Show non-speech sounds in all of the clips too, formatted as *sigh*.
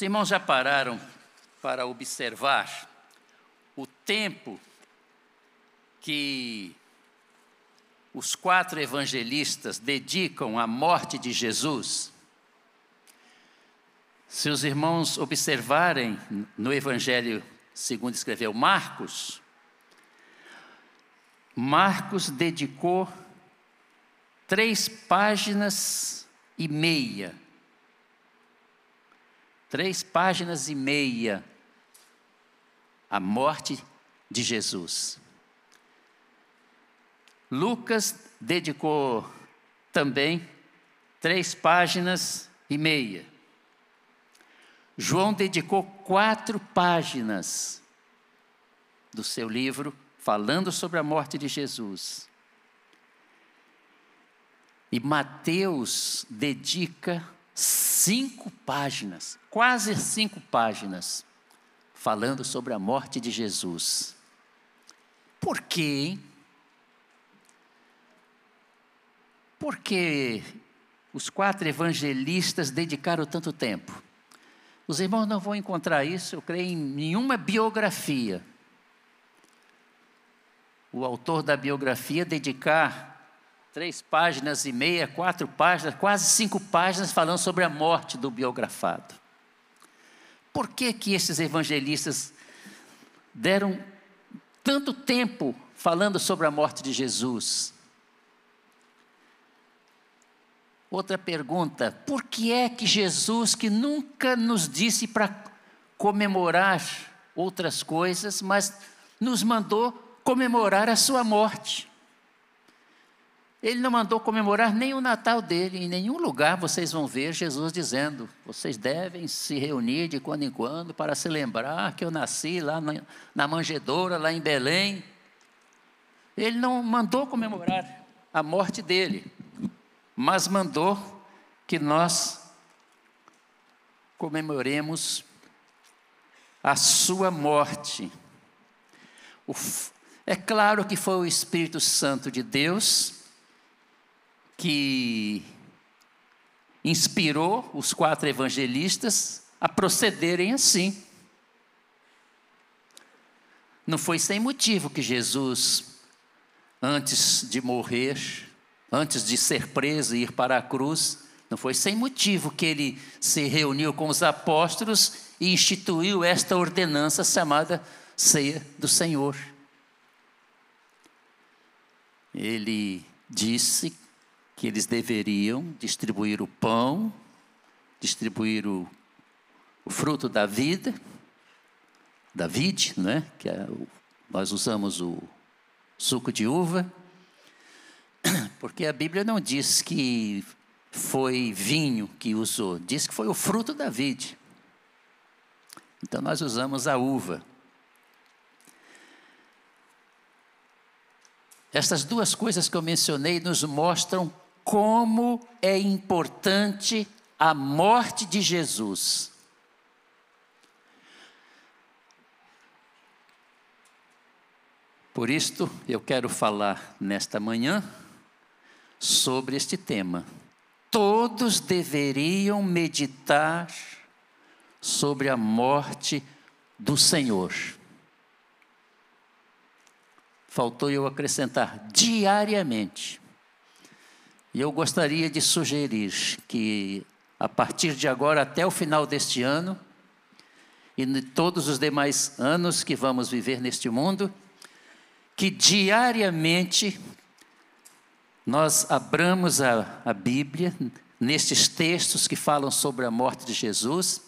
Os irmãos já pararam para observar o tempo que os quatro evangelistas dedicam à morte de Jesus? Se os irmãos observarem no Evangelho segundo escreveu Marcos, Marcos dedicou três páginas e meia. Três páginas e meia à morte de Jesus. Lucas dedicou também três páginas e meia. João dedicou quatro páginas do seu livro falando sobre a morte de Jesus. E Mateus dedica cinco páginas, quase cinco páginas, falando sobre a morte de Jesus. Por quê? Hein? Por que os quatro evangelistas dedicaram tanto tempo? Os irmãos não vão encontrar isso, eu creio, em nenhuma biografia. O autor da biografia dedicar três páginas e meia, quatro páginas, quase cinco páginas falando sobre a morte do biografado. Por que que esses evangelistas deram tanto tempo falando sobre a morte de Jesus? Outra pergunta: por que é que Jesus, que nunca nos disse para comemorar outras coisas, mas nos mandou comemorar a sua morte? Ele não mandou comemorar nem o Natal dele, em nenhum lugar vocês vão ver Jesus dizendo: vocês devem se reunir de quando em quando para se lembrar que eu nasci lá na manjedoura, lá em Belém. Ele não mandou comemorar a morte dele mas mandou que nós comemoremos a sua morte. É claro que foi o Espírito Santo de Deus que inspirou os quatro evangelistas a procederem assim. Não foi sem motivo que Jesus, antes de morrer, antes de ser preso e ir para a cruz, não foi sem motivo que ele se reuniu com os apóstolos e instituiu esta ordenança chamada Ceia do Senhor. Ele disse que eles deveriam distribuir o pão, distribuir o, o fruto da vida, da vide, né? que é o, nós usamos o suco de uva, *clears throat* porque a Bíblia não diz que foi vinho que usou, diz que foi o fruto da vide. Então nós usamos a uva. Essas duas coisas que eu mencionei nos mostram como é importante a morte de Jesus. Por isto, eu quero falar nesta manhã sobre este tema. Todos deveriam meditar sobre a morte do Senhor. Faltou eu acrescentar diariamente. E eu gostaria de sugerir que, a partir de agora até o final deste ano, e todos os demais anos que vamos viver neste mundo, que diariamente nós abramos a, a Bíblia nestes textos que falam sobre a morte de Jesus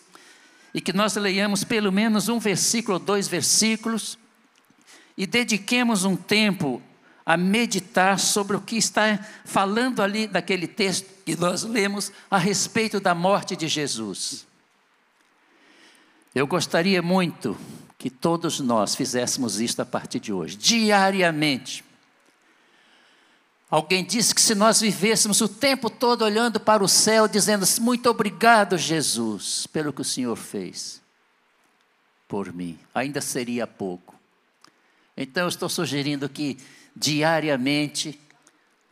e que nós leiamos pelo menos um versículo ou dois versículos e dediquemos um tempo a meditar sobre o que está falando ali daquele texto que nós lemos a respeito da morte de Jesus. Eu gostaria muito que todos nós fizéssemos isto a partir de hoje, diariamente. Alguém disse que se nós vivêssemos o tempo todo olhando para o céu, dizendo muito obrigado, Jesus, pelo que o Senhor fez por mim, ainda seria pouco. Então eu estou sugerindo que diariamente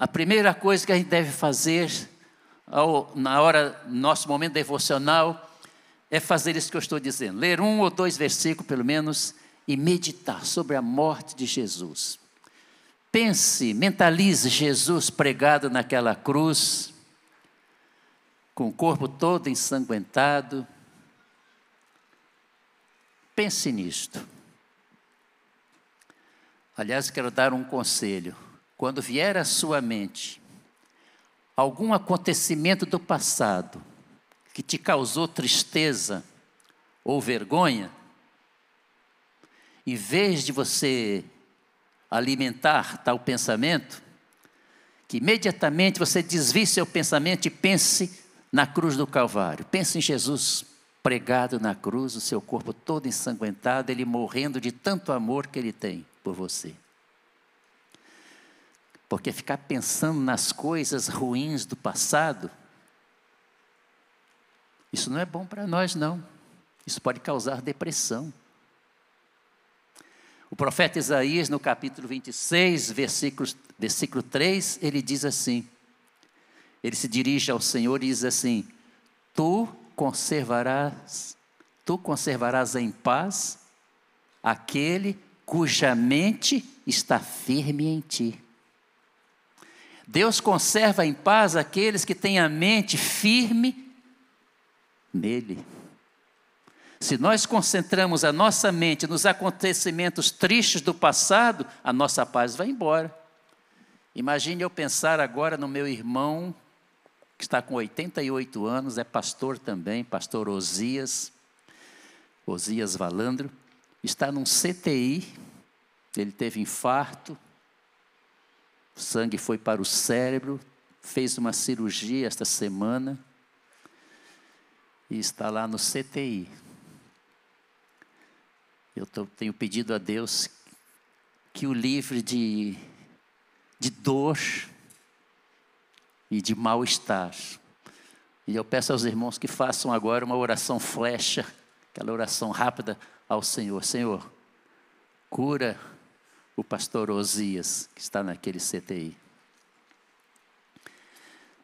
a primeira coisa que a gente deve fazer ao, na hora nosso momento devocional é fazer isso que eu estou dizendo: ler um ou dois versículos, pelo menos, e meditar sobre a morte de Jesus. Pense, mentalize Jesus pregado naquela cruz, com o corpo todo ensanguentado. Pense nisto. Aliás, quero dar um conselho. Quando vier à sua mente algum acontecimento do passado que te causou tristeza ou vergonha, em vez de você alimentar tal pensamento, que imediatamente você desvie seu pensamento e pense na cruz do Calvário. Pense em Jesus pregado na cruz, o seu corpo todo ensanguentado, ele morrendo de tanto amor que ele tem por você. Porque ficar pensando nas coisas ruins do passado, isso não é bom para nós, não. Isso pode causar depressão. O profeta Isaías, no capítulo 26, versículo, versículo 3, ele diz assim: ele se dirige ao Senhor e diz assim: Tu conservarás, tu conservarás em paz aquele cuja mente está firme em ti. Deus conserva em paz aqueles que têm a mente firme nele. Se nós concentramos a nossa mente nos acontecimentos tristes do passado, a nossa paz vai embora. Imagine eu pensar agora no meu irmão, que está com 88 anos, é pastor também, pastor Osias, Osias Valandro, está num CTI, ele teve infarto, o sangue foi para o cérebro, fez uma cirurgia esta semana e está lá no CTI. Eu tô, tenho pedido a Deus que o livre de, de dor e de mal-estar. E eu peço aos irmãos que façam agora uma oração flecha, aquela oração rápida ao Senhor. Senhor, cura o pastor Osias, que está naquele CTI.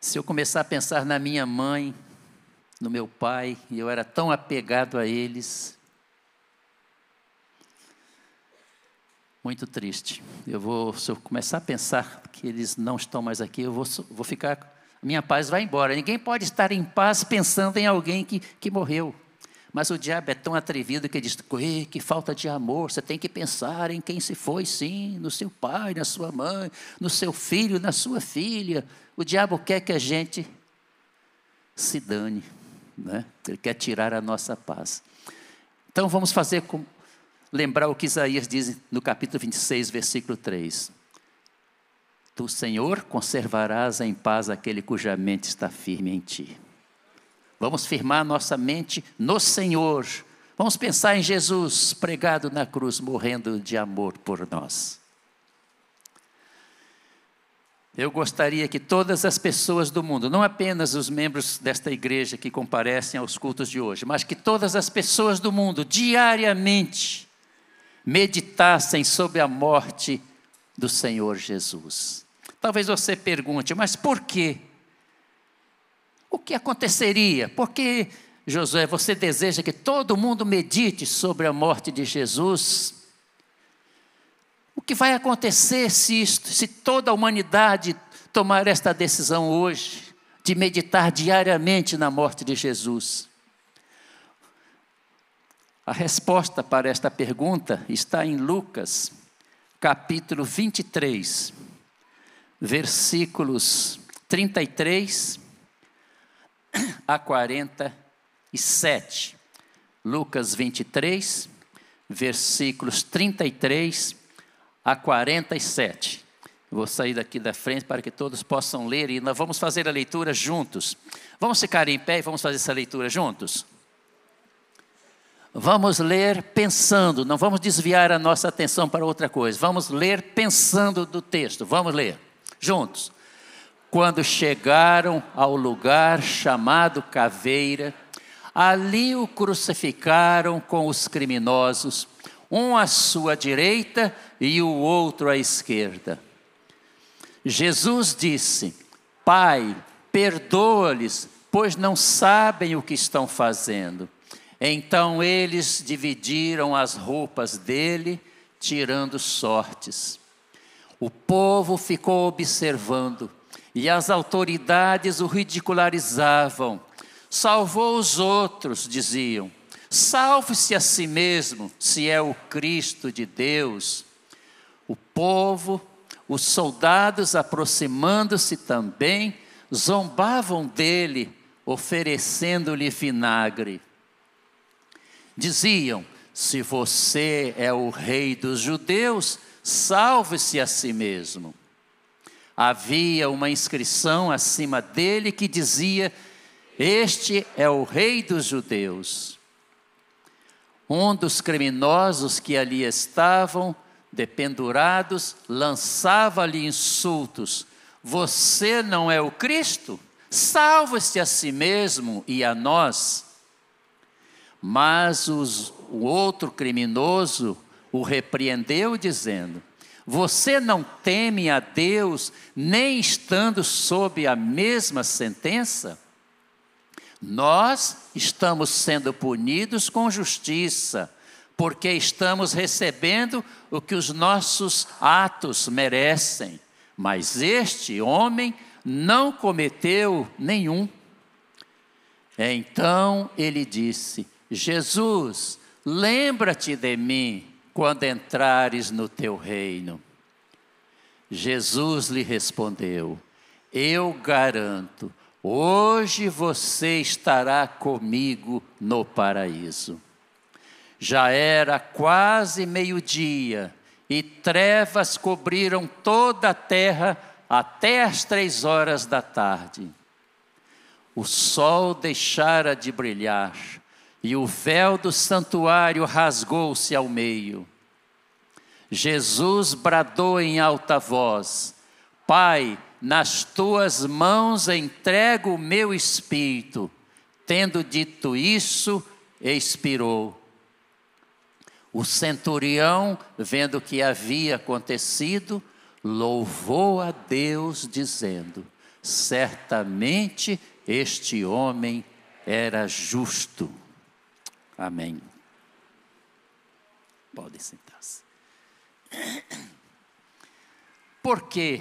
Se eu começar a pensar na minha mãe, no meu pai, e eu era tão apegado a eles, muito triste. Eu vou, se eu começar a pensar que eles não estão mais aqui, eu vou, vou ficar, minha paz vai embora. Ninguém pode estar em paz pensando em alguém que, que morreu. Mas o diabo é tão atrevido que diz: que falta de amor, você tem que pensar em quem se foi, sim, no seu pai, na sua mãe, no seu filho, na sua filha. O diabo quer que a gente se dane, né? ele quer tirar a nossa paz. Então vamos fazer com, lembrar o que Isaías diz no capítulo 26, versículo 3. Tu, Senhor, conservarás em paz aquele cuja mente está firme em ti. Vamos firmar nossa mente no Senhor. Vamos pensar em Jesus pregado na cruz, morrendo de amor por nós. Eu gostaria que todas as pessoas do mundo, não apenas os membros desta igreja que comparecem aos cultos de hoje, mas que todas as pessoas do mundo, diariamente, meditassem sobre a morte do Senhor Jesus. Talvez você pergunte, mas por quê? O que aconteceria? Por que, Josué, você deseja que todo mundo medite sobre a morte de Jesus? O que vai acontecer se, isto, se toda a humanidade tomar esta decisão hoje, de meditar diariamente na morte de Jesus? A resposta para esta pergunta está em Lucas, capítulo 23, versículos 33 a 47. Lucas 23, versículos 33 a 47. Vou sair daqui da frente para que todos possam ler e nós vamos fazer a leitura juntos. Vamos ficar em pé e vamos fazer essa leitura juntos? Vamos ler pensando, não vamos desviar a nossa atenção para outra coisa. Vamos ler pensando do texto. Vamos ler juntos. Quando chegaram ao lugar chamado Caveira, ali o crucificaram com os criminosos, um à sua direita e o outro à esquerda. Jesus disse: Pai, perdoa-lhes, pois não sabem o que estão fazendo. Então eles dividiram as roupas dele, tirando sortes. O povo ficou observando e as autoridades o ridicularizavam. Salvou os outros, diziam. Salve-se a si mesmo, se é o Cristo de Deus. O povo, os soldados aproximando-se também, zombavam dele, oferecendo-lhe vinagre. Diziam: Se você é o rei dos judeus, salve-se a si mesmo. Havia uma inscrição acima dele que dizia: Este é o rei dos judeus. Um dos criminosos que ali estavam, dependurados, lançava-lhe insultos: Você não é o Cristo? Salve-se a si mesmo e a nós. Mas os, o outro criminoso o repreendeu, dizendo: Você não teme a Deus, nem estando sob a mesma sentença? Nós estamos sendo punidos com justiça, porque estamos recebendo o que os nossos atos merecem. Mas este homem não cometeu nenhum. Então ele disse: Jesus, lembra-te de mim quando entrares no teu reino. Jesus lhe respondeu: Eu garanto, hoje você estará comigo no paraíso. Já era quase meio-dia e trevas cobriram toda a terra até as três horas da tarde. O sol deixara de brilhar e o véu do santuário rasgou-se ao meio. Jesus bradou em alta voz: Pai, nas tuas mãos entrego o meu espírito. Tendo dito isso, expirou. O centurião, vendo o que havia acontecido, louvou a Deus, dizendo: Certamente este homem era justo. Amém. Pode sentar-se. Por que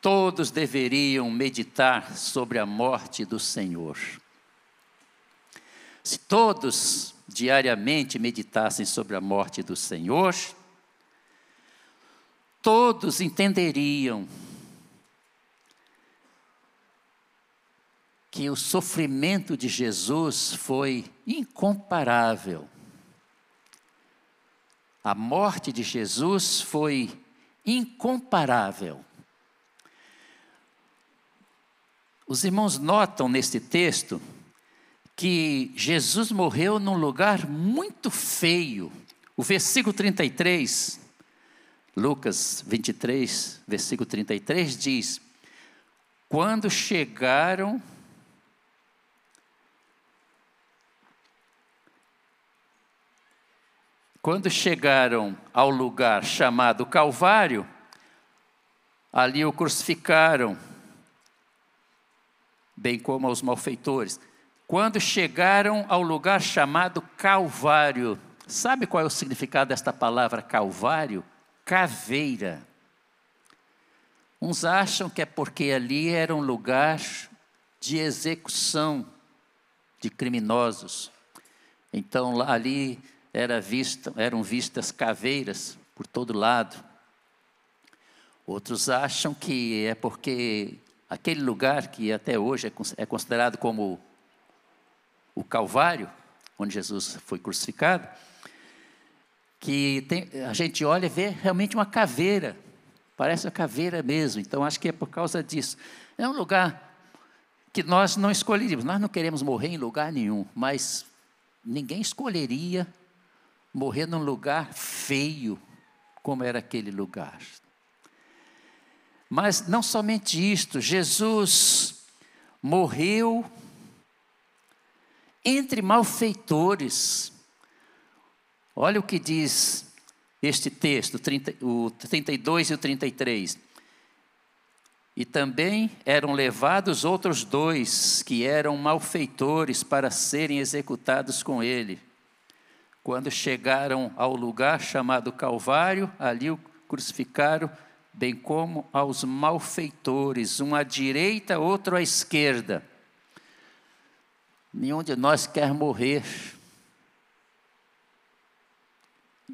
todos deveriam meditar sobre a morte do Senhor? Se todos diariamente meditassem sobre a morte do Senhor, todos entenderiam que o sofrimento de Jesus foi incomparável. A morte de Jesus foi incomparável. Os irmãos notam neste texto que Jesus morreu num lugar muito feio. O versículo 33, Lucas 23, versículo 33 diz: Quando chegaram Quando chegaram ao lugar chamado Calvário, ali o crucificaram, bem como aos malfeitores. Quando chegaram ao lugar chamado Calvário, sabe qual é o significado desta palavra Calvário? Caveira. Uns acham que é porque ali era um lugar de execução de criminosos. Então ali era vista, eram vistas caveiras por todo lado. Outros acham que é porque aquele lugar que até hoje é, é considerado como o Calvário, onde Jesus foi crucificado, que tem, a gente olha e vê realmente uma caveira, parece uma caveira mesmo, então acho que é por causa disso. É um lugar que nós não escolheríamos, nós não queremos morrer em lugar nenhum, mas ninguém escolheria morrer num lugar feio, como era aquele lugar. Mas não somente isto, Jesus morreu entre malfeitores. Olha o que diz este texto, o 32 e o 33. E também eram levados outros dois, que eram malfeitores, para serem executados com ele. Quando chegaram ao lugar chamado Calvário, ali o crucificaram, bem como aos malfeitores, um à direita, outro à esquerda. Nenhum de nós quer morrer.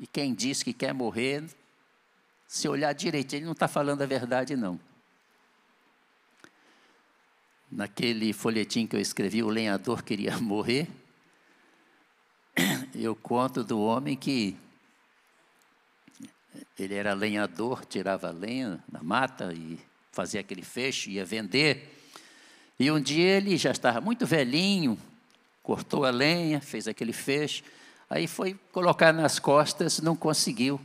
E quem diz que quer morrer, se olhar direito, ele não está falando a verdade, não. Naquele folhetim que eu escrevi, o lenhador queria *laughs* morrer. *coughs* Eu conto do homem que ele era lenhador, tirava lenha na mata e fazia aquele feixe, ia vender. E um dia ele já estava muito velhinho, cortou a lenha, fez aquele feixe, aí foi colocar nas costas, não conseguiu.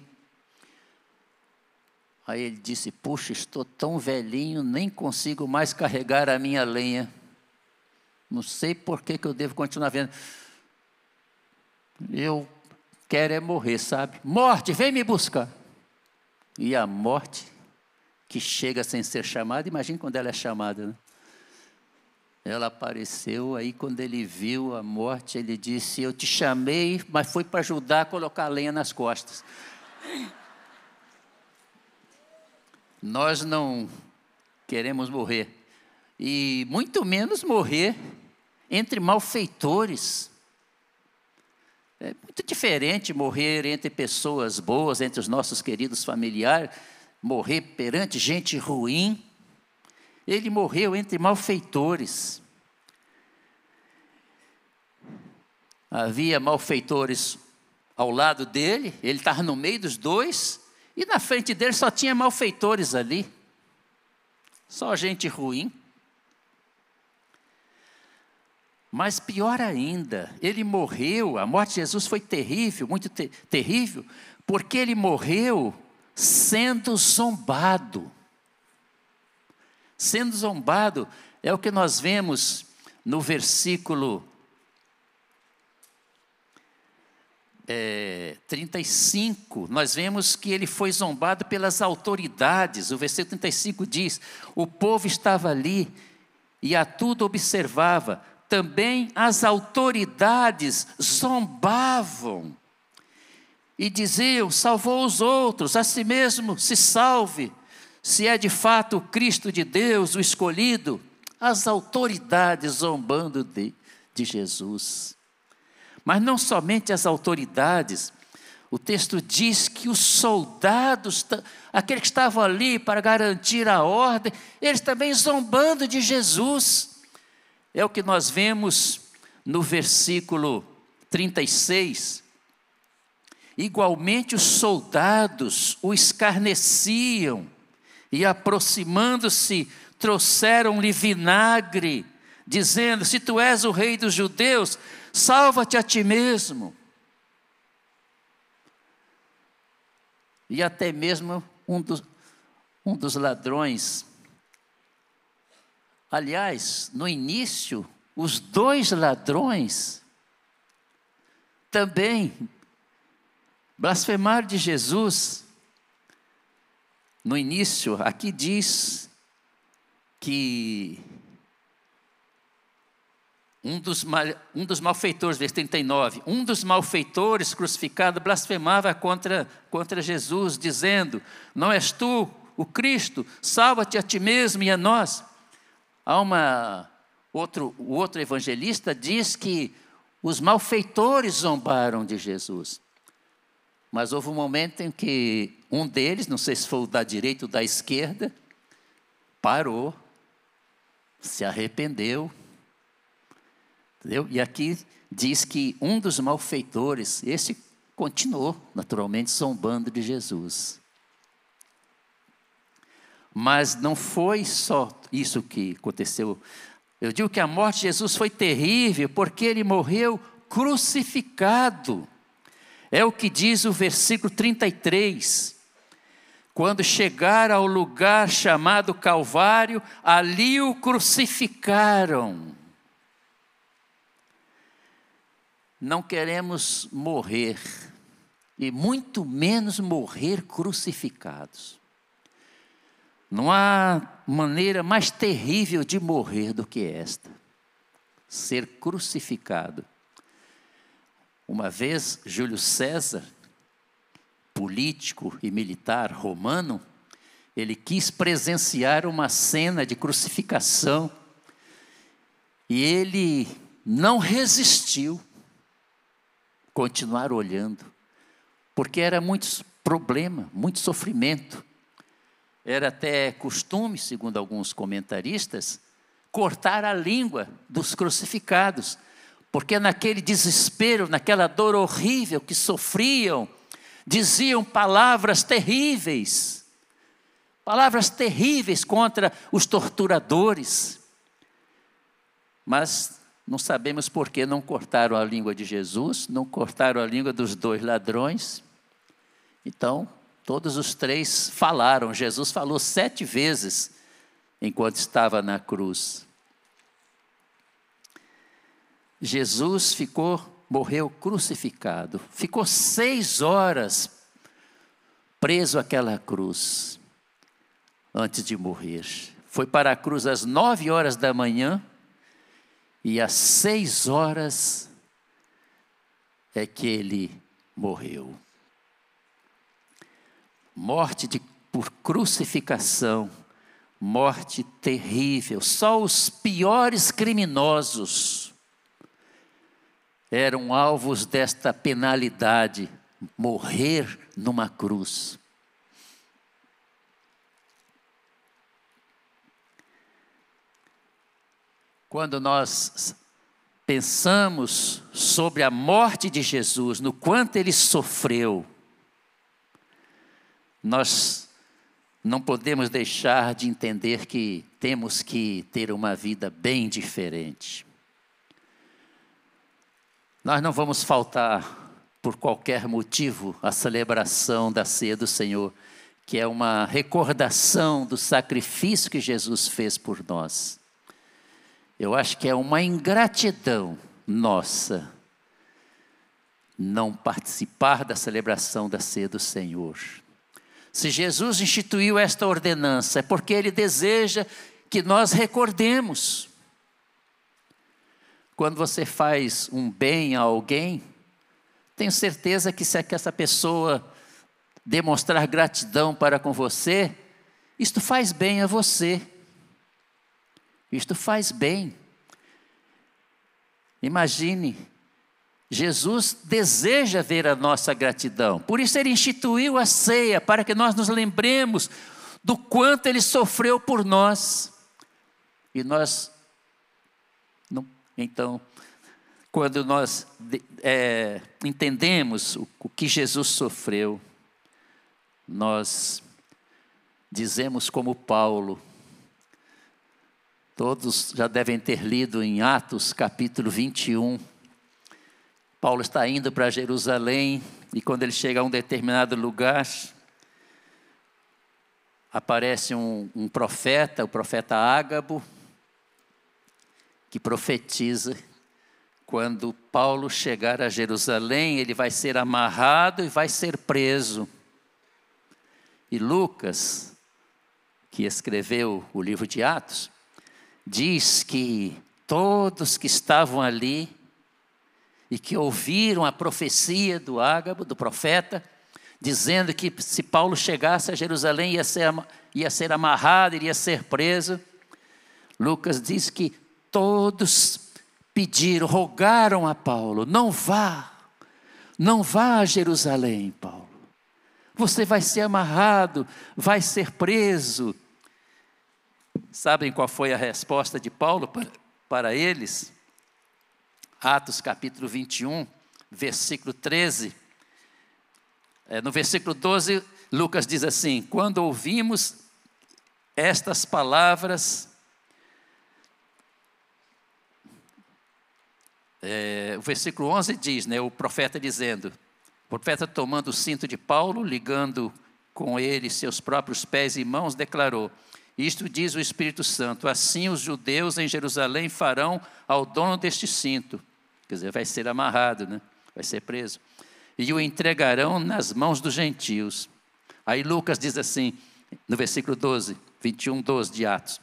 Aí ele disse: Puxa, estou tão velhinho, nem consigo mais carregar a minha lenha. Não sei por que, que eu devo continuar vendo. Eu quero é morrer, sabe? Morte, vem me buscar. E a morte, que chega sem ser chamada, imagine quando ela é chamada. Né? Ela apareceu, aí quando ele viu a morte, ele disse: Eu te chamei, mas foi para ajudar a colocar a lenha nas costas. Nós não queremos morrer, e muito menos morrer entre malfeitores. É muito diferente morrer entre pessoas boas, entre os nossos queridos familiares, morrer perante gente ruim. Ele morreu entre malfeitores. Havia malfeitores ao lado dele, ele estava no meio dos dois, e na frente dele só tinha malfeitores ali, só gente ruim. Mas pior ainda, ele morreu, a morte de Jesus foi terrível, muito ter, terrível, porque ele morreu sendo zombado. Sendo zombado é o que nós vemos no versículo é, 35, nós vemos que ele foi zombado pelas autoridades. O versículo 35 diz: O povo estava ali e a tudo observava. Também as autoridades zombavam e diziam: Salvou os outros, a si mesmo se salve. Se é de fato o Cristo de Deus, o escolhido, as autoridades zombando de, de Jesus. Mas não somente as autoridades, o texto diz que os soldados, aqueles que estavam ali para garantir a ordem, eles também zombando de Jesus. É o que nós vemos no versículo 36. Igualmente os soldados o escarneciam e, aproximando-se, trouxeram-lhe vinagre, dizendo: Se tu és o rei dos judeus, salva-te a ti mesmo. E até mesmo um dos, um dos ladrões. Aliás, no início, os dois ladrões também blasfemaram de Jesus. No início, aqui diz que um dos, um dos malfeitores, versículo 39, um dos malfeitores crucificado blasfemava contra, contra Jesus, dizendo: Não és tu o Cristo, salva-te a ti mesmo e a nós. Há uma, outro, o outro evangelista diz que os malfeitores zombaram de Jesus. Mas houve um momento em que um deles, não sei se foi o da direita ou da esquerda, parou, se arrependeu Entendeu? E aqui diz que um dos malfeitores, esse continuou, naturalmente, zombando de Jesus. Mas não foi só isso que aconteceu. Eu digo que a morte de Jesus foi terrível, porque ele morreu crucificado. É o que diz o versículo 33. Quando chegar ao lugar chamado Calvário, ali o crucificaram não queremos morrer, e muito menos morrer crucificados. Não há maneira mais terrível de morrer do que esta: ser crucificado. Uma vez, Júlio César, político e militar romano, ele quis presenciar uma cena de crucificação e ele não resistiu continuar olhando, porque era muito problema, muito sofrimento. Era até costume, segundo alguns comentaristas, cortar a língua dos crucificados, porque naquele desespero, naquela dor horrível que sofriam, diziam palavras terríveis, palavras terríveis contra os torturadores. Mas não sabemos por que não cortaram a língua de Jesus, não cortaram a língua dos dois ladrões. Então, todos os três falaram. Jesus falou sete vezes enquanto estava na cruz. Jesus ficou, morreu crucificado, ficou seis horas preso àquela cruz antes de morrer. Foi para a cruz às nove horas da manhã e às seis horas é que ele morreu. Morte de, por crucificação, morte terrível. Só os piores criminosos eram alvos desta penalidade morrer numa cruz. Quando nós pensamos sobre a morte de Jesus, no quanto ele sofreu, nós não podemos deixar de entender que temos que ter uma vida bem diferente. Nós não vamos faltar por qualquer motivo a celebração da ceia do Senhor, que é uma recordação do sacrifício que Jesus fez por nós. Eu acho que é uma ingratidão nossa não participar da celebração da ceia do Senhor. Se Jesus instituiu esta ordenança, é porque Ele deseja que nós recordemos. Quando você faz um bem a alguém, tenho certeza que se essa pessoa demonstrar gratidão para com você, isto faz bem a você. Isto faz bem. Imagine, Jesus deseja ver a nossa gratidão, por isso ele instituiu a ceia, para que nós nos lembremos do quanto ele sofreu por nós. E nós, não, então, quando nós é, entendemos o, o que Jesus sofreu, nós dizemos como Paulo, Todos já devem ter lido em Atos capítulo 21. Paulo está indo para Jerusalém e quando ele chega a um determinado lugar, aparece um, um profeta, o profeta Ágabo, que profetiza quando Paulo chegar a Jerusalém, ele vai ser amarrado e vai ser preso. E Lucas, que escreveu o livro de Atos, diz que todos que estavam ali e que ouviram a profecia do Ágabo, do profeta, dizendo que se Paulo chegasse a Jerusalém ia ser, ia ser amarrado, iria ser preso. Lucas diz que todos pediram, rogaram a Paulo: não vá, não vá a Jerusalém, Paulo. Você vai ser amarrado, vai ser preso. Sabem qual foi a resposta de Paulo para, para eles? Atos capítulo 21, versículo 13. É, no versículo 12, Lucas diz assim: Quando ouvimos estas palavras, é, o versículo 11 diz, né, o profeta dizendo, o profeta tomando o cinto de Paulo, ligando com ele seus próprios pés e mãos, declarou: isto diz o Espírito Santo: assim os judeus em Jerusalém farão ao dono deste cinto. Quer dizer, vai ser amarrado, né? vai ser preso. E o entregarão nas mãos dos gentios. Aí Lucas diz assim, no versículo 12: 21, 12 de Atos.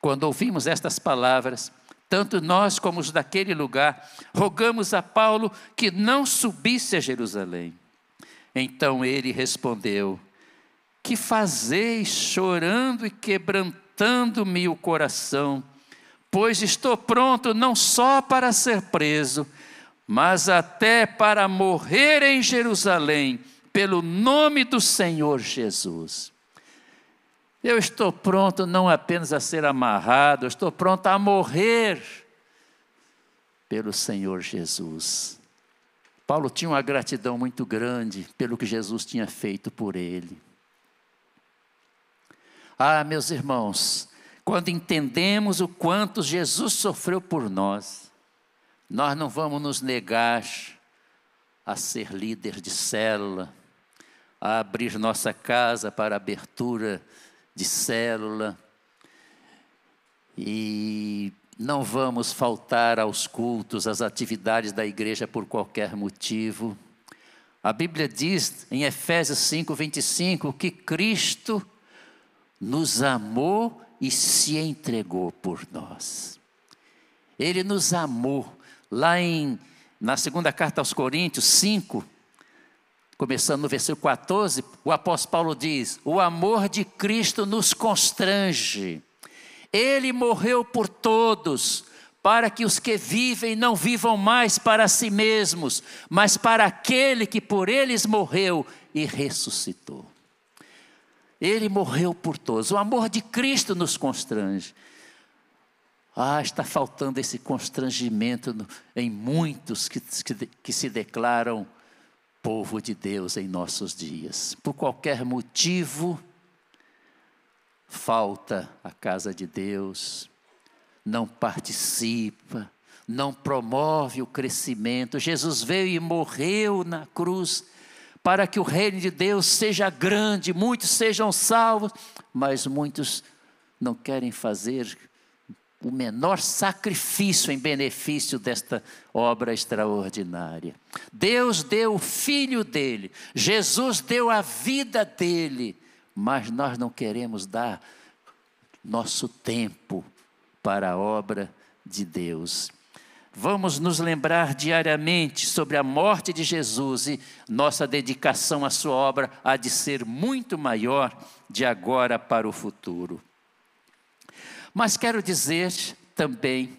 Quando ouvimos estas palavras, tanto nós como os daquele lugar, rogamos a Paulo que não subisse a Jerusalém. Então ele respondeu: Que fazeis chorando e quebrantando-me o coração? Pois estou pronto não só para ser preso, mas até para morrer em Jerusalém, pelo nome do Senhor Jesus. Eu estou pronto não apenas a ser amarrado, eu estou pronto a morrer pelo Senhor Jesus. Paulo tinha uma gratidão muito grande pelo que Jesus tinha feito por ele. Ah, meus irmãos, quando entendemos o quanto Jesus sofreu por nós, nós não vamos nos negar a ser líder de célula, a abrir nossa casa para abertura de célula, e não vamos faltar aos cultos, às atividades da igreja por qualquer motivo. A Bíblia diz em Efésios 5, 25 que Cristo nos amou e se entregou por nós. Ele nos amou Lá em, na segunda carta aos Coríntios 5, começando no versículo 14, o apóstolo Paulo diz: O amor de Cristo nos constrange. Ele morreu por todos, para que os que vivem não vivam mais para si mesmos, mas para aquele que por eles morreu e ressuscitou. Ele morreu por todos. O amor de Cristo nos constrange. Ah, está faltando esse constrangimento em muitos que, que, que se declaram povo de Deus em nossos dias. Por qualquer motivo, falta a casa de Deus, não participa, não promove o crescimento. Jesus veio e morreu na cruz para que o reino de Deus seja grande, muitos sejam salvos, mas muitos não querem fazer o menor sacrifício em benefício desta obra extraordinária. Deus deu o filho dele, Jesus deu a vida dele, mas nós não queremos dar nosso tempo para a obra de Deus. Vamos nos lembrar diariamente sobre a morte de Jesus e nossa dedicação à sua obra há de ser muito maior de agora para o futuro. Mas quero dizer também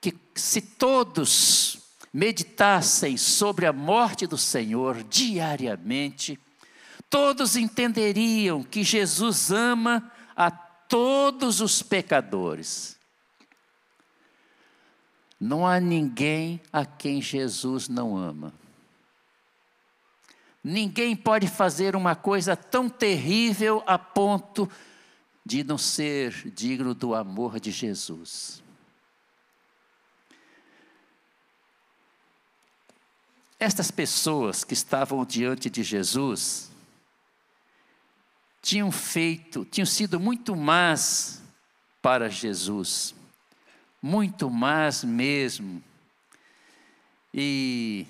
que se todos meditassem sobre a morte do Senhor diariamente, todos entenderiam que Jesus ama a todos os pecadores. Não há ninguém a quem Jesus não ama. Ninguém pode fazer uma coisa tão terrível a ponto de não ser digno do amor de Jesus. Estas pessoas que estavam diante de Jesus tinham feito, tinham sido muito más para Jesus, muito más mesmo. E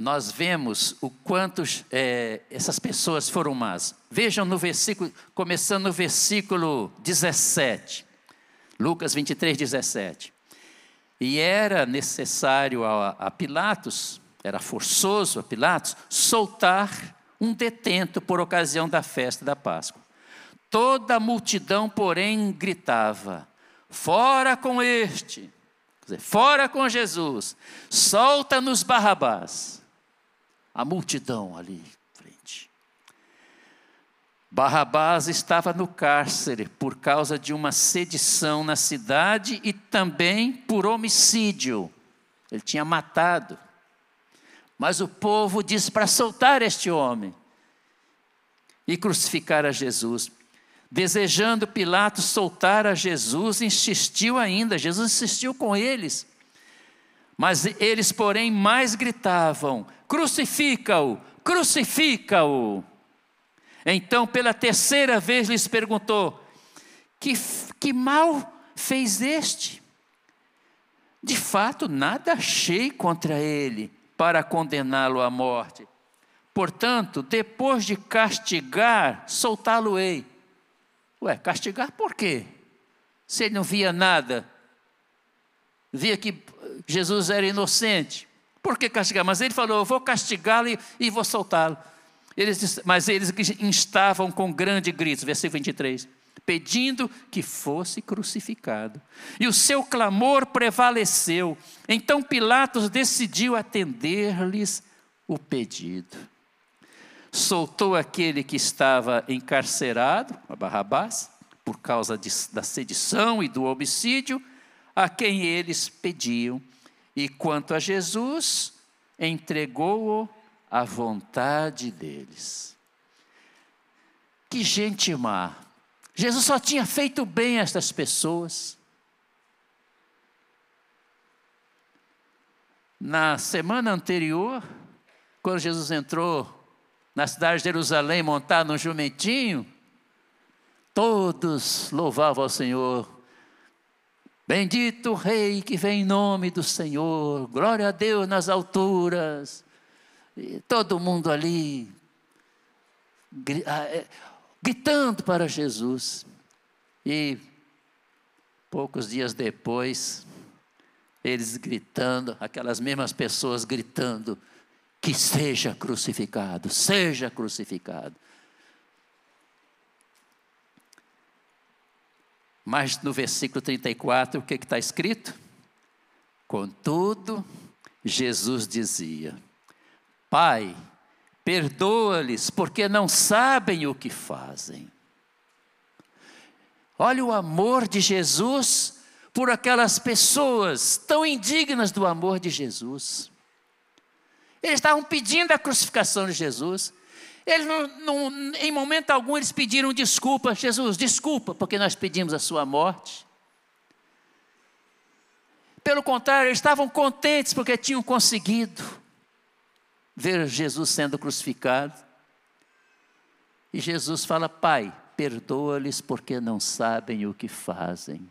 nós vemos o quanto é, essas pessoas foram más. Vejam no versículo, começando no versículo 17, Lucas 23, 17. E era necessário a, a Pilatos, era forçoso a Pilatos, soltar um detento por ocasião da festa da Páscoa. Toda a multidão, porém, gritava: Fora com este! Dizer, fora com Jesus! Solta-nos Barrabás! a multidão ali frente. Barrabás estava no cárcere por causa de uma sedição na cidade e também por homicídio. Ele tinha matado. Mas o povo disse para soltar este homem e crucificar a Jesus. Desejando Pilatos soltar a Jesus, insistiu ainda, Jesus insistiu com eles. Mas eles, porém, mais gritavam: crucifica-o, crucifica-o. Então, pela terceira vez, lhes perguntou: que, que mal fez este? De fato, nada achei contra ele para condená-lo à morte. portanto, depois de castigar, soltá-lo-ei. Ué, castigar por quê? Se ele não via nada, via que Jesus era inocente. Por que castigar? Mas ele falou: Eu vou castigá-lo e, e, vou soltá-lo. Eles, mas eles instavam com grande grito, versículo 23, pedindo que fosse crucificado. E o seu clamor prevaleceu. Então Pilatos decidiu atender-lhes o pedido. Soltou aquele que estava encarcerado, a Barrabás, por causa de, da sedição e do homicídio, a quem eles pediam. E quanto a Jesus, entregou-o à vontade deles. Que gente má! Jesus só tinha feito bem a estas pessoas. Na semana anterior, quando Jesus entrou na cidade de Jerusalém montado num jumentinho, todos louvavam ao Senhor. Bendito o Rei que vem em nome do Senhor, glória a Deus nas alturas. E todo mundo ali ah, é, gritando para Jesus. E poucos dias depois, eles gritando, aquelas mesmas pessoas gritando: que seja crucificado, seja crucificado. Mas no versículo 34, o que está escrito? Contudo, Jesus dizia: Pai, perdoa-lhes, porque não sabem o que fazem. Olha o amor de Jesus por aquelas pessoas tão indignas do amor de Jesus. Eles estavam pedindo a crucificação de Jesus. Eles não, não, em momento algum eles pediram desculpa, Jesus, desculpa, porque nós pedimos a sua morte. Pelo contrário, eles estavam contentes porque tinham conseguido ver Jesus sendo crucificado. E Jesus fala: Pai, perdoa-lhes porque não sabem o que fazem.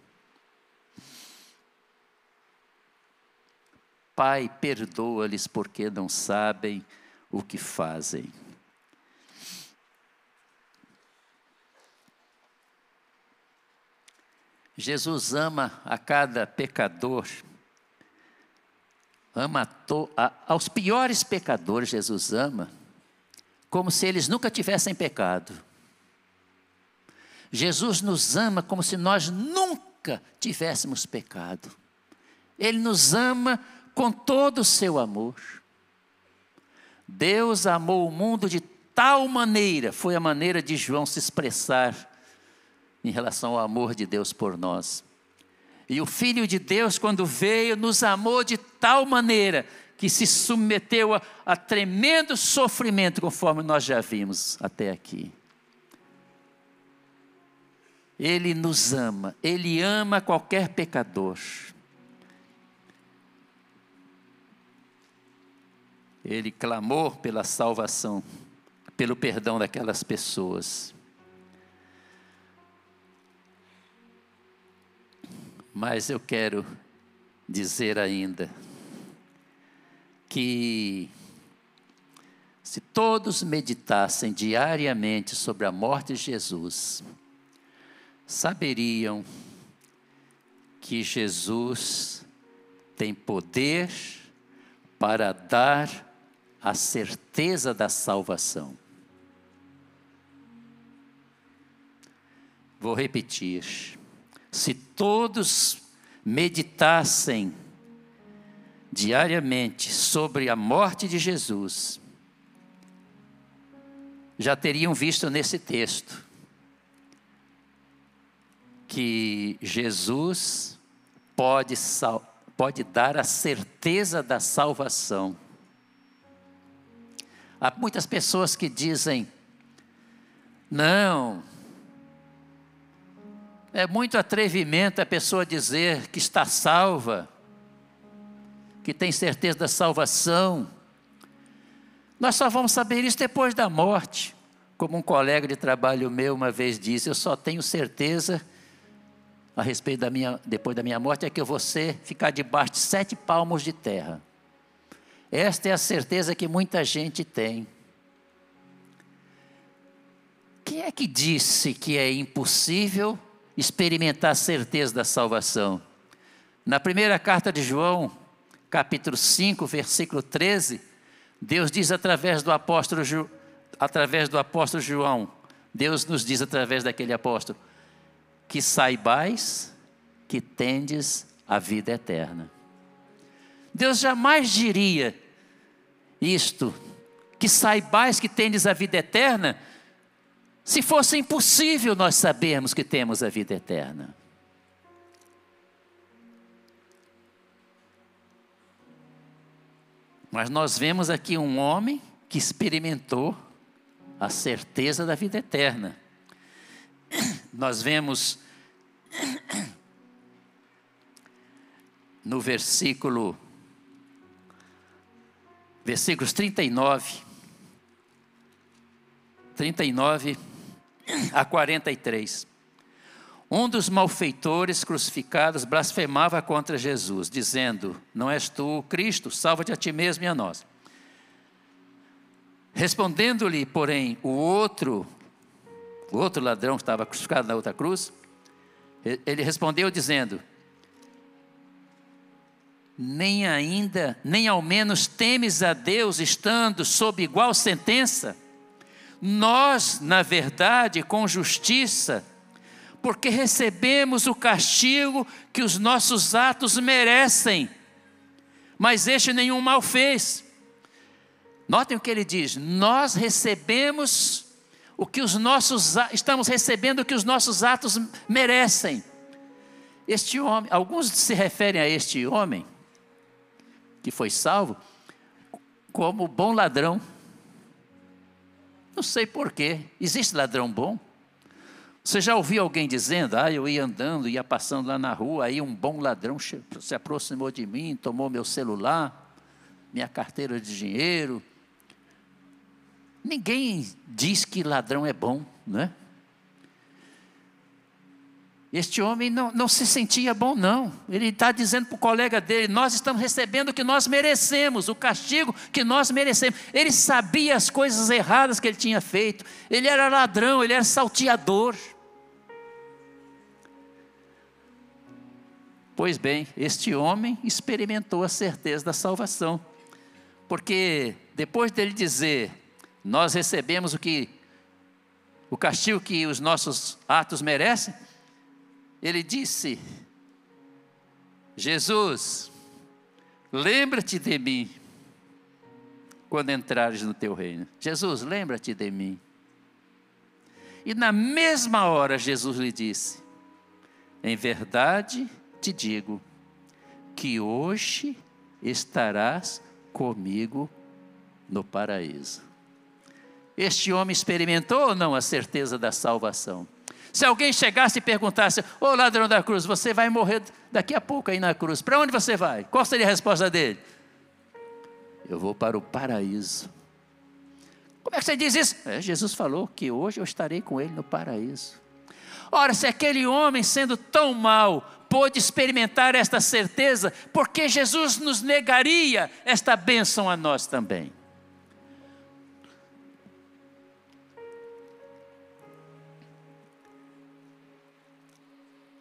Pai, perdoa-lhes porque não sabem o que fazem. Jesus ama a cada pecador, ama to, a, aos piores pecadores, Jesus ama, como se eles nunca tivessem pecado. Jesus nos ama como se nós nunca tivéssemos pecado. Ele nos ama com todo o seu amor. Deus amou o mundo de tal maneira, foi a maneira de João se expressar em relação ao amor de Deus por nós. E o Filho de Deus, quando veio, nos amou de tal maneira que se submeteu a, a tremendo sofrimento, conforme nós já vimos até aqui. Ele nos ama, Ele ama qualquer pecador. Ele clamou pela salvação, pelo perdão daquelas pessoas. Mas eu quero dizer ainda que se todos meditassem diariamente sobre a morte de Jesus, saberiam que Jesus tem poder para dar a certeza da salvação. Vou repetir. Se todos meditassem diariamente sobre a morte de Jesus, já teriam visto nesse texto que Jesus pode, pode dar a certeza da salvação Há muitas pessoas que dizem: não, é muito atrevimento a pessoa dizer que está salva, que tem certeza da salvação. Nós só vamos saber isso depois da morte. Como um colega de trabalho meu uma vez disse: Eu só tenho certeza a respeito da minha, depois da minha morte, é que eu vou ser, ficar debaixo de sete palmos de terra. Esta é a certeza que muita gente tem. que disse que é impossível experimentar a certeza da salvação? Na primeira carta de João, capítulo 5, versículo 13, Deus diz através do apóstolo, através do apóstolo João, Deus nos diz através daquele apóstolo, que saibais que tendes a vida eterna. Deus jamais diria isto, que saibais que tendes a vida eterna, se fosse impossível nós sabermos que temos a vida eterna. Mas nós vemos aqui um homem que experimentou a certeza da vida eterna. Nós vemos no versículo versículos 39 39 a 43. Um dos malfeitores crucificados blasfemava contra Jesus, dizendo: Não és tu o Cristo, salva-te a ti mesmo e a nós. Respondendo-lhe, porém, o outro, o outro ladrão que estava crucificado na outra cruz, ele respondeu dizendo: Nem ainda, nem ao menos temes a Deus estando sob igual sentença? Nós, na verdade, com justiça, porque recebemos o castigo que os nossos atos merecem, mas este nenhum mal fez. Notem o que ele diz: nós recebemos o que os nossos estamos recebendo o que os nossos atos merecem. Este homem, alguns se referem a este homem que foi salvo como bom ladrão. Não sei porquê. Existe ladrão bom? Você já ouviu alguém dizendo, ah, eu ia andando, ia passando lá na rua, aí um bom ladrão se aproximou de mim, tomou meu celular, minha carteira de dinheiro. Ninguém diz que ladrão é bom, não é? Este homem não, não se sentia bom, não. Ele está dizendo para o colega dele: Nós estamos recebendo o que nós merecemos, o castigo que nós merecemos. Ele sabia as coisas erradas que ele tinha feito. Ele era ladrão, ele era salteador. Pois bem, este homem experimentou a certeza da salvação. Porque depois dele dizer: Nós recebemos o que o castigo que os nossos atos merecem ele disse: Jesus, lembra-te de mim quando entrares no teu reino. Jesus, lembra-te de mim. E na mesma hora Jesus lhe disse: Em verdade te digo que hoje estarás comigo no paraíso. Este homem experimentou ou não a certeza da salvação? Se alguém chegasse e perguntasse: Ô ladrão da cruz, você vai morrer daqui a pouco aí na cruz, para onde você vai? Qual seria a resposta dele? Eu vou para o paraíso. Como é que você diz isso? É, Jesus falou que hoje eu estarei com ele no paraíso. Ora, se aquele homem, sendo tão mau, pôde experimentar esta certeza, porque Jesus nos negaria esta bênção a nós também?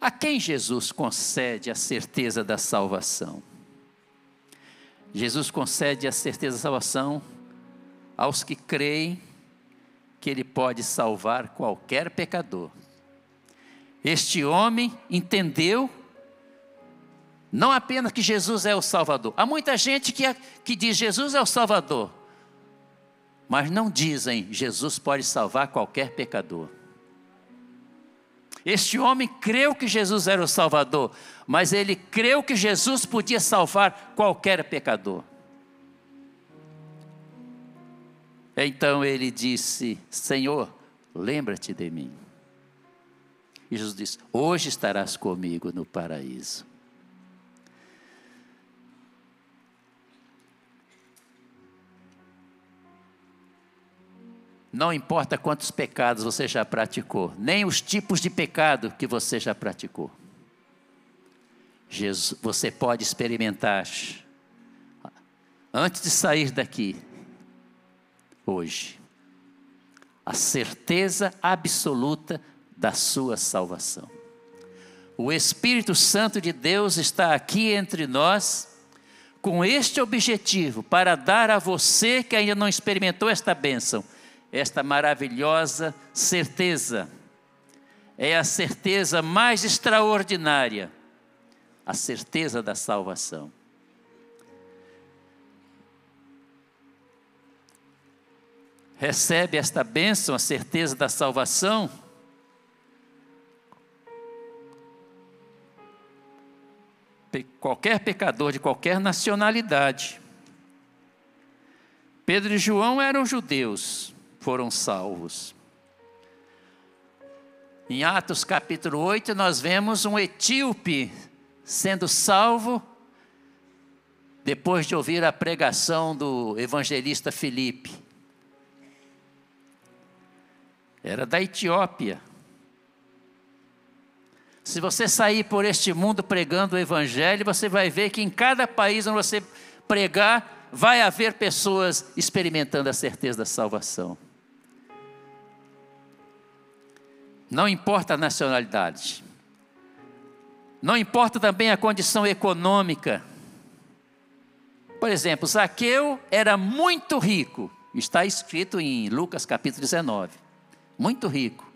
A quem Jesus concede a certeza da salvação? Jesus concede a certeza da salvação aos que creem que Ele pode salvar qualquer pecador. Este homem entendeu não apenas que Jesus é o Salvador. Há muita gente que, que diz Jesus é o Salvador, mas não dizem Jesus pode salvar qualquer pecador. Este homem creu que Jesus era o Salvador, mas ele creu que Jesus podia salvar qualquer pecador. Então ele disse: Senhor, lembra-te de mim. E Jesus disse: Hoje estarás comigo no paraíso. Não importa quantos pecados você já praticou, nem os tipos de pecado que você já praticou. Jesus, você pode experimentar antes de sair daqui, hoje, a certeza absoluta da sua salvação. O Espírito Santo de Deus está aqui entre nós com este objetivo, para dar a você que ainda não experimentou esta bênção, esta maravilhosa certeza. É a certeza mais extraordinária, a certeza da salvação. Recebe esta bênção, a certeza da salvação, qualquer pecador de qualquer nacionalidade. Pedro e João eram judeus, foram salvos. Em Atos capítulo 8, nós vemos um etíope sendo salvo depois de ouvir a pregação do evangelista Filipe. Era da Etiópia. Se você sair por este mundo pregando o Evangelho, você vai ver que em cada país onde você pregar, vai haver pessoas experimentando a certeza da salvação. Não importa a nacionalidade, não importa também a condição econômica. Por exemplo, Zaqueu era muito rico, está escrito em Lucas capítulo 19. Muito rico.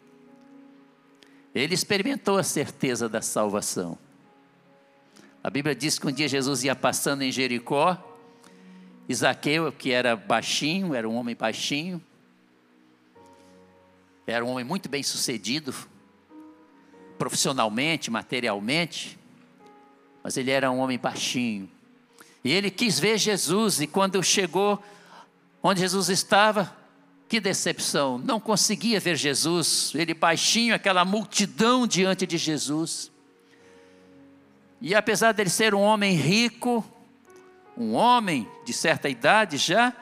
Ele experimentou a certeza da salvação. A Bíblia diz que um dia Jesus ia passando em Jericó, Isaqueu, que era baixinho, era um homem baixinho, era um homem muito bem sucedido, profissionalmente, materialmente, mas ele era um homem baixinho. E ele quis ver Jesus, e quando chegou onde Jesus estava, que decepção, não conseguia ver Jesus, ele baixinho, aquela multidão diante de Jesus. E apesar dele ser um homem rico, um homem de certa idade já,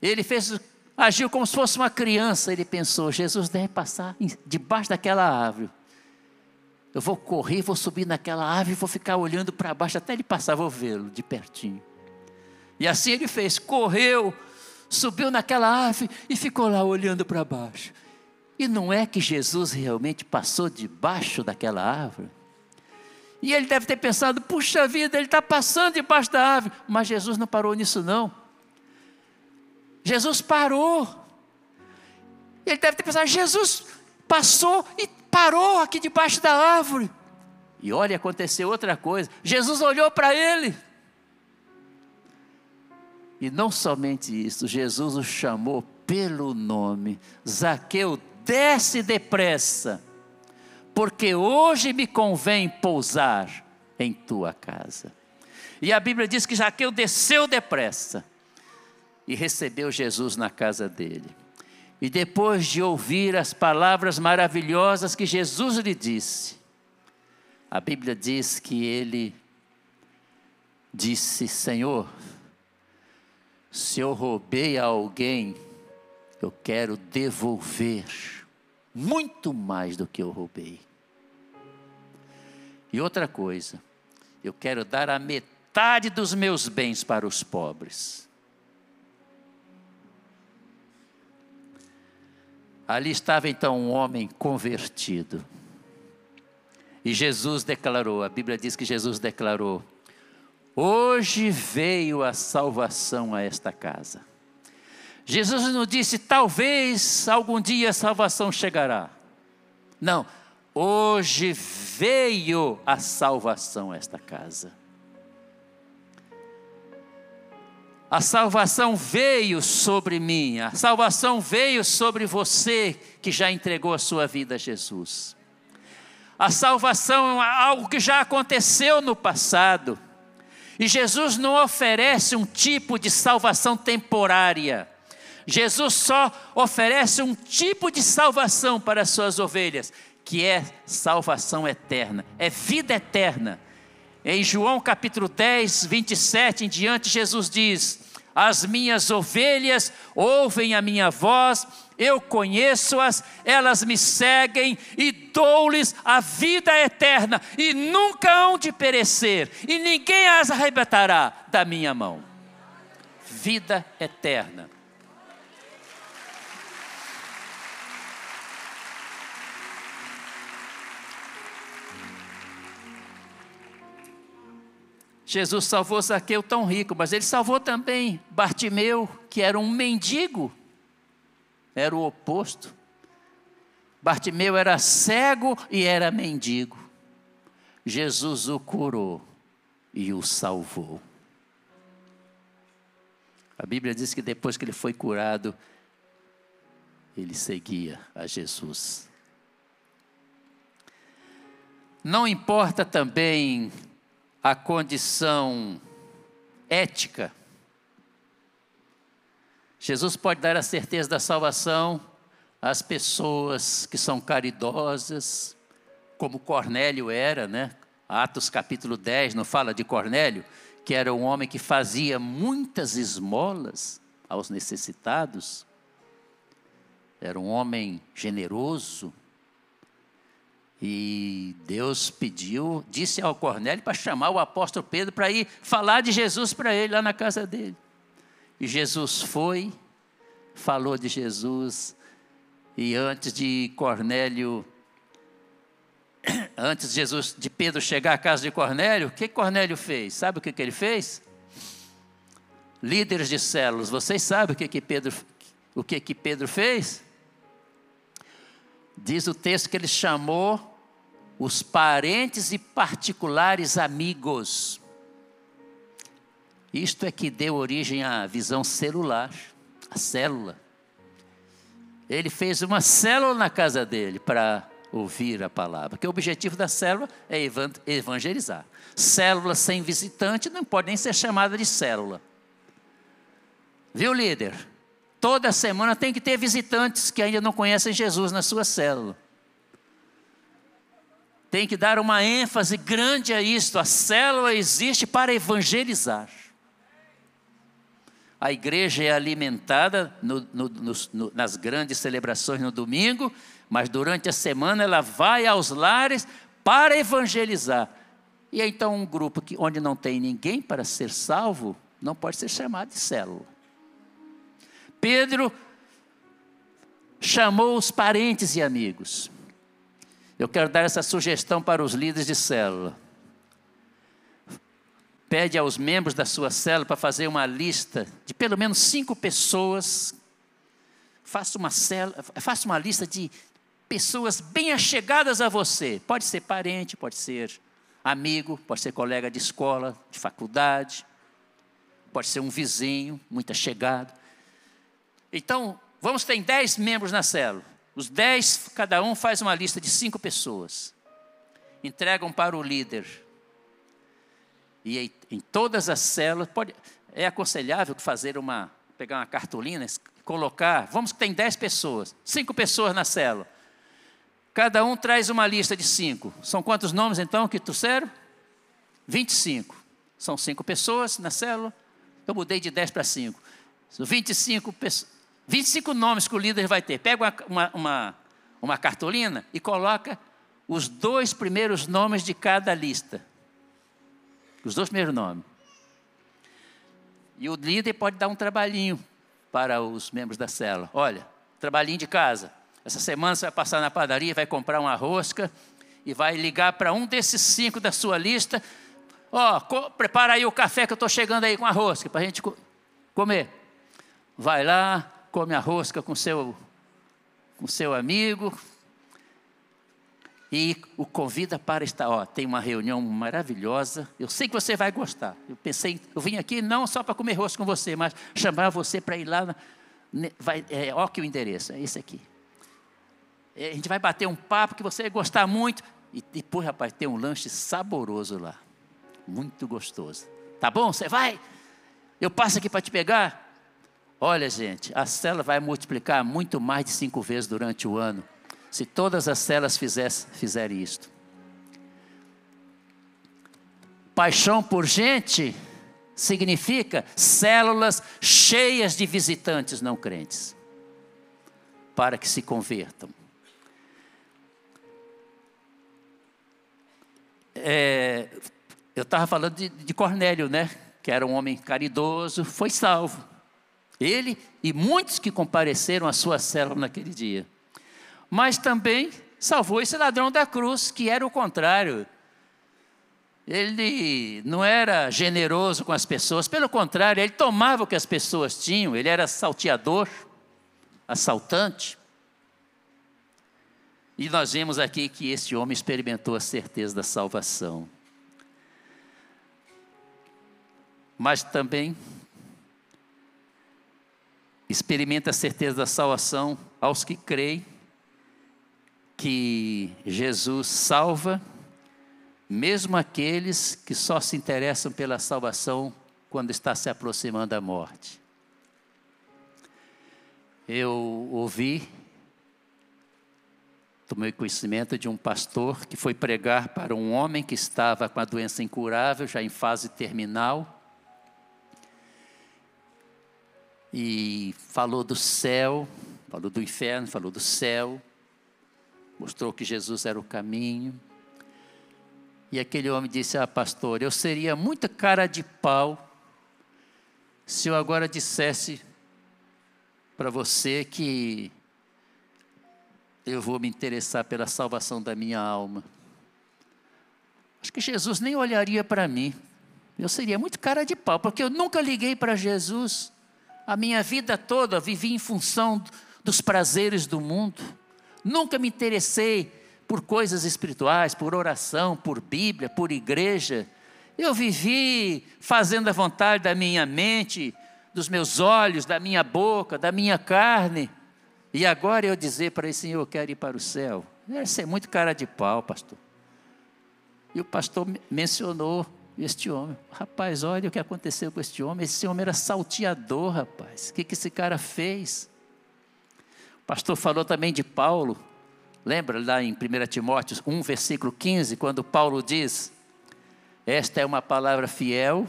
ele fez, agiu como se fosse uma criança. Ele pensou: Jesus deve passar debaixo daquela árvore. Eu vou correr, vou subir naquela árvore, vou ficar olhando para baixo até ele passar, vou vê-lo de pertinho. E assim ele fez, correu, subiu naquela árvore e ficou lá olhando para baixo. E não é que Jesus realmente passou debaixo daquela árvore? E ele deve ter pensado: puxa vida, ele está passando debaixo da árvore. Mas Jesus não parou nisso, não. Jesus parou. Ele deve ter pensado: Jesus passou e parou aqui debaixo da árvore. E olha, aconteceu outra coisa. Jesus olhou para ele. E não somente isso, Jesus o chamou pelo nome: Zaqueu, desce depressa, porque hoje me convém pousar em tua casa. E a Bíblia diz que Zaqueu desceu depressa e recebeu Jesus na casa dele. E depois de ouvir as palavras maravilhosas que Jesus lhe disse, a Bíblia diz que ele disse: Senhor, se eu roubei a alguém, eu quero devolver muito mais do que eu roubei. E outra coisa, eu quero dar a metade dos meus bens para os pobres. Ali estava então um homem convertido. E Jesus declarou, a Bíblia diz que Jesus declarou: Hoje veio a salvação a esta casa. Jesus não disse, talvez algum dia a salvação chegará. Não, hoje veio a salvação a esta casa. A salvação veio sobre mim, a salvação veio sobre você que já entregou a sua vida a Jesus. A salvação é algo que já aconteceu no passado. E Jesus não oferece um tipo de salvação temporária. Jesus só oferece um tipo de salvação para as suas ovelhas, que é salvação eterna, é vida eterna. Em João capítulo 10, 27 em diante, Jesus diz: As minhas ovelhas ouvem a minha voz, eu conheço-as, elas me seguem e dou-lhes a vida eterna, e nunca hão de perecer, e ninguém as arrebatará da minha mão. Vida eterna. Jesus salvou Zaqueu tão rico, mas ele salvou também Bartimeu, que era um mendigo. Era o oposto. Bartimeu era cego e era mendigo. Jesus o curou e o salvou. A Bíblia diz que depois que ele foi curado, ele seguia a Jesus. Não importa também a condição ética. Jesus pode dar a certeza da salvação às pessoas que são caridosas, como Cornélio era, né? Atos capítulo 10 não fala de Cornélio, que era um homem que fazia muitas esmolas aos necessitados. Era um homem generoso, e Deus pediu, disse ao Cornélio para chamar o apóstolo Pedro para ir falar de Jesus para ele lá na casa dele. E Jesus foi, falou de Jesus, e antes de Cornélio, *coughs* antes de Jesus, de Pedro chegar à casa de Cornélio, o que Cornélio fez? Sabe o que, que ele fez? Líderes de células, vocês sabem o que, que Pedro, o que, que Pedro fez? Diz o texto que ele chamou os parentes e particulares amigos. Isto é que deu origem à visão celular, a célula. Ele fez uma célula na casa dele para ouvir a palavra, que o objetivo da célula é evangelizar. Célula sem visitante não pode nem ser chamada de célula. Viu, líder? Toda semana tem que ter visitantes que ainda não conhecem Jesus na sua célula. Tem que dar uma ênfase grande a isto. A célula existe para evangelizar. A igreja é alimentada no, no, no, nas grandes celebrações no domingo, mas durante a semana ela vai aos lares para evangelizar. E então um grupo que, onde não tem ninguém para ser salvo, não pode ser chamado de célula. Pedro chamou os parentes e amigos. Eu quero dar essa sugestão para os líderes de célula. Pede aos membros da sua célula para fazer uma lista de pelo menos cinco pessoas. Faça uma, célula, faça uma lista de pessoas bem achegadas a você. Pode ser parente, pode ser amigo, pode ser colega de escola, de faculdade, pode ser um vizinho muito achegado. Então, vamos ter dez membros na célula. Os dez, cada um faz uma lista de cinco pessoas. Entregam para o líder. E em todas as células, pode, é aconselhável fazer uma, pegar uma cartolina, colocar, vamos que tem dez pessoas, cinco pessoas na célula. Cada um traz uma lista de cinco. São quantos nomes então que trouxeram? 25. São cinco pessoas na célula. Eu mudei de 10 para 5. 25 pessoas. 25 nomes que o líder vai ter. Pega uma, uma, uma cartolina e coloca os dois primeiros nomes de cada lista. Os dois primeiros nomes. E o líder pode dar um trabalhinho para os membros da célula. Olha, trabalhinho de casa. Essa semana você vai passar na padaria, vai comprar uma rosca e vai ligar para um desses cinco da sua lista. Ó, oh, prepara aí o café que eu estou chegando aí com a rosca para a gente comer. Vai lá, come a rosca com seu, com seu amigo e o convida para estar. Ó, tem uma reunião maravilhosa. Eu sei que você vai gostar. Eu pensei, eu vim aqui não só para comer rosca com você, mas chamar você para ir lá. vai, é, ó que o endereço, é esse aqui. É, a gente vai bater um papo que você vai gostar muito. E depois, rapaz, tem um lanche saboroso lá. Muito gostoso. Tá bom? Você vai? Eu passo aqui para te pegar? Olha, gente, a célula vai multiplicar muito mais de cinco vezes durante o ano, se todas as células fizerem isto. Paixão por gente significa células cheias de visitantes não crentes, para que se convertam. É, eu estava falando de, de Cornélio, né? Que era um homem caridoso, foi salvo ele e muitos que compareceram à sua célula naquele dia. Mas também salvou esse ladrão da cruz, que era o contrário. ele não era generoso com as pessoas, pelo contrário, ele tomava o que as pessoas tinham, ele era salteador, assaltante. E nós vemos aqui que este homem experimentou a certeza da salvação. Mas também experimenta a certeza da salvação aos que creem que Jesus salva mesmo aqueles que só se interessam pela salvação quando está se aproximando da morte. Eu ouvi, tomei conhecimento de um pastor que foi pregar para um homem que estava com a doença incurável, já em fase terminal, e falou do céu, falou do inferno, falou do céu, mostrou que Jesus era o caminho. E aquele homem disse: Ah, pastor, eu seria muita cara de pau se eu agora dissesse para você que eu vou me interessar pela salvação da minha alma. Acho que Jesus nem olharia para mim. Eu seria muito cara de pau, porque eu nunca liguei para Jesus. A minha vida toda vivi em função dos prazeres do mundo. Nunca me interessei por coisas espirituais, por oração, por Bíblia, por igreja. Eu vivi fazendo a vontade da minha mente, dos meus olhos, da minha boca, da minha carne. E agora eu dizer para esse Senhor, eu quero ir para o céu. Deve ser muito cara de pau, pastor. E o pastor mencionou este homem. Rapaz, olha o que aconteceu com este homem. Esse homem era salteador, rapaz. O que, que esse cara fez? O pastor falou também de Paulo. Lembra lá em 1 Timóteo 1, versículo 15, quando Paulo diz: Esta é uma palavra fiel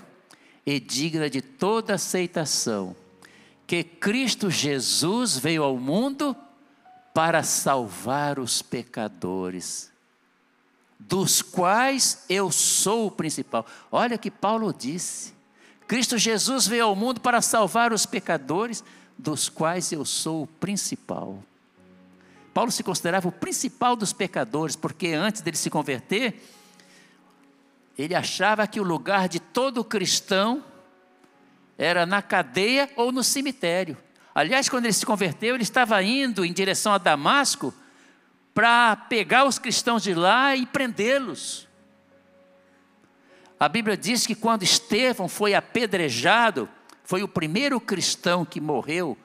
e digna de toda aceitação, que Cristo Jesus veio ao mundo para salvar os pecadores, dos quais eu sou o principal. Olha que Paulo disse: Cristo Jesus veio ao mundo para salvar os pecadores, dos quais eu sou o principal. Paulo se considerava o principal dos pecadores, porque antes dele se converter, ele achava que o lugar de todo cristão era na cadeia ou no cemitério. Aliás, quando ele se converteu, ele estava indo em direção a Damasco para pegar os cristãos de lá e prendê-los. A Bíblia diz que quando Estevão foi apedrejado, foi o primeiro cristão que morreu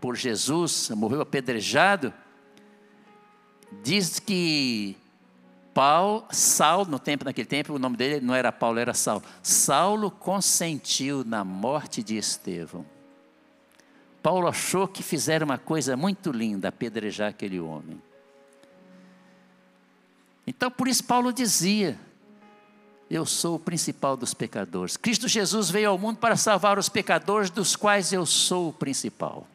por Jesus, morreu apedrejado, diz que Paulo, Saulo, no tempo naquele tempo, o nome dele não era Paulo, era Saulo. Saulo consentiu na morte de Estevão. Paulo achou que fizeram uma coisa muito linda, apedrejar aquele homem. Então, por isso Paulo dizia: Eu sou o principal dos pecadores. Cristo Jesus veio ao mundo para salvar os pecadores, dos quais eu sou o principal.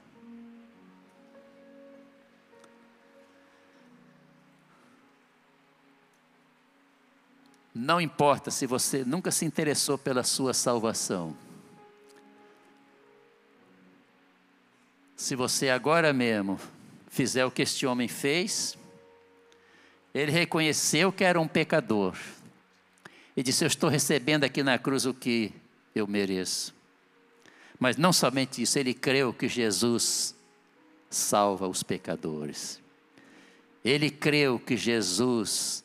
Não importa se você nunca se interessou pela sua salvação. Se você agora mesmo fizer o que este homem fez, ele reconheceu que era um pecador e disse: Eu estou recebendo aqui na cruz o que eu mereço. Mas não somente isso, ele creu que Jesus salva os pecadores. Ele creu que Jesus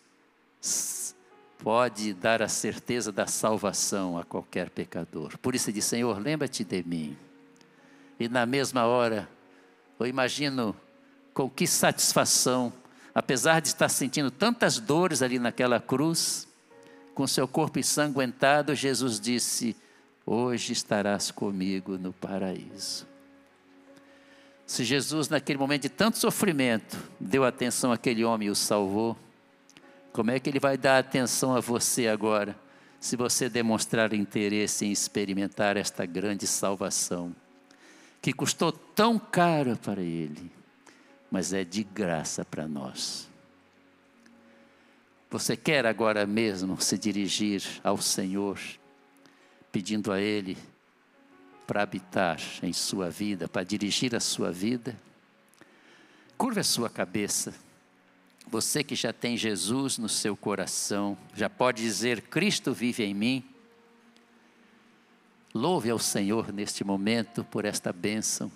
pode dar a certeza da salvação a qualquer pecador. Por isso ele diz: Senhor, lembra-te de mim. E na mesma hora, eu imagino com que satisfação, apesar de estar sentindo tantas dores ali naquela cruz, com seu corpo ensanguentado, Jesus disse: Hoje estarás comigo no paraíso. Se Jesus, naquele momento de tanto sofrimento, deu atenção àquele homem e o salvou, como é que ele vai dar atenção a você agora, se você demonstrar interesse em experimentar esta grande salvação, que custou tão caro para ele, mas é de graça para nós? Você quer agora mesmo se dirigir ao Senhor, pedindo a Ele para habitar em sua vida, para dirigir a sua vida? Curva a sua cabeça. Você que já tem Jesus no seu coração, já pode dizer: Cristo vive em mim. Louve ao Senhor neste momento por esta bênção.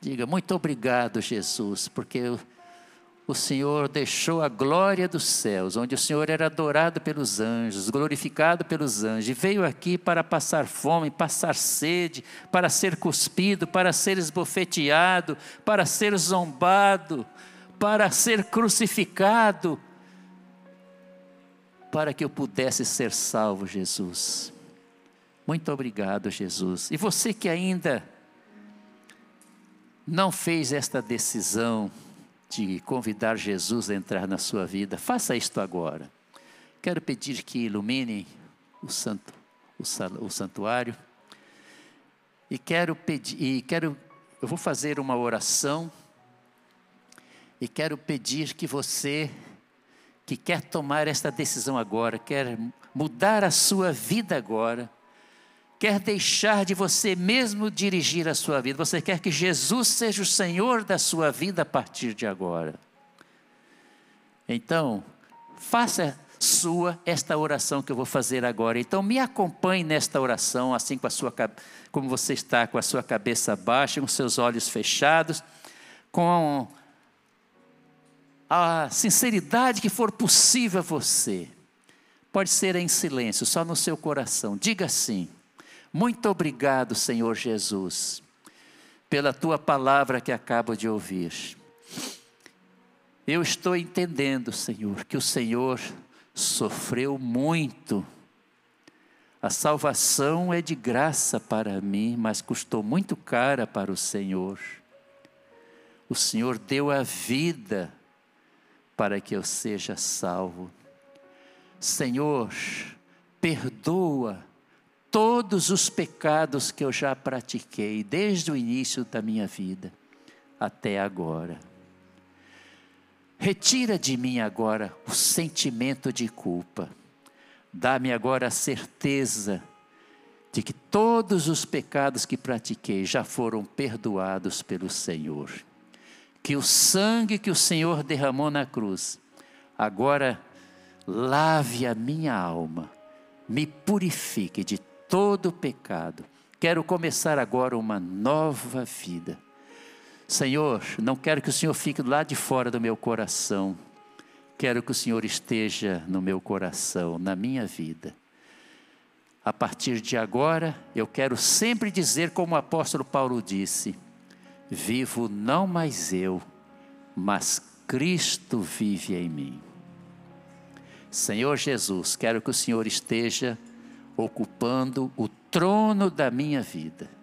Diga: Muito obrigado, Jesus, porque o Senhor deixou a glória dos céus, onde o Senhor era adorado pelos anjos, glorificado pelos anjos, e veio aqui para passar fome, passar sede, para ser cuspido, para ser esbofeteado, para ser zombado, para ser crucificado, para que eu pudesse ser salvo, Jesus. Muito obrigado, Jesus. E você que ainda não fez esta decisão, de convidar Jesus a entrar na sua vida, faça isto agora. Quero pedir que iluminem o, santo, o, o santuário. E quero pedir, e quero, eu vou fazer uma oração. E quero pedir que você, que quer tomar esta decisão agora, quer mudar a sua vida agora, quer deixar de você mesmo dirigir a sua vida, você quer que Jesus seja o Senhor da sua vida a partir de agora. Então, faça sua esta oração que eu vou fazer agora. Então, me acompanhe nesta oração, assim com a sua, como você está, com a sua cabeça baixa, com seus olhos fechados, com a sinceridade que for possível a você. Pode ser em silêncio, só no seu coração. Diga assim. Muito obrigado, Senhor Jesus, pela tua palavra que acabo de ouvir. Eu estou entendendo, Senhor, que o Senhor sofreu muito. A salvação é de graça para mim, mas custou muito cara para o Senhor. O Senhor deu a vida para que eu seja salvo. Senhor, perdoa todos os pecados que eu já pratiquei desde o início da minha vida até agora. Retira de mim agora o sentimento de culpa. Dá-me agora a certeza de que todos os pecados que pratiquei já foram perdoados pelo Senhor. Que o sangue que o Senhor derramou na cruz agora lave a minha alma, me purifique de todo pecado. Quero começar agora uma nova vida. Senhor, não quero que o Senhor fique lá de fora do meu coração. Quero que o Senhor esteja no meu coração, na minha vida. A partir de agora, eu quero sempre dizer, como o apóstolo Paulo disse: Vivo não mais eu, mas Cristo vive em mim. Senhor Jesus, quero que o Senhor esteja ocupando o trono da minha vida.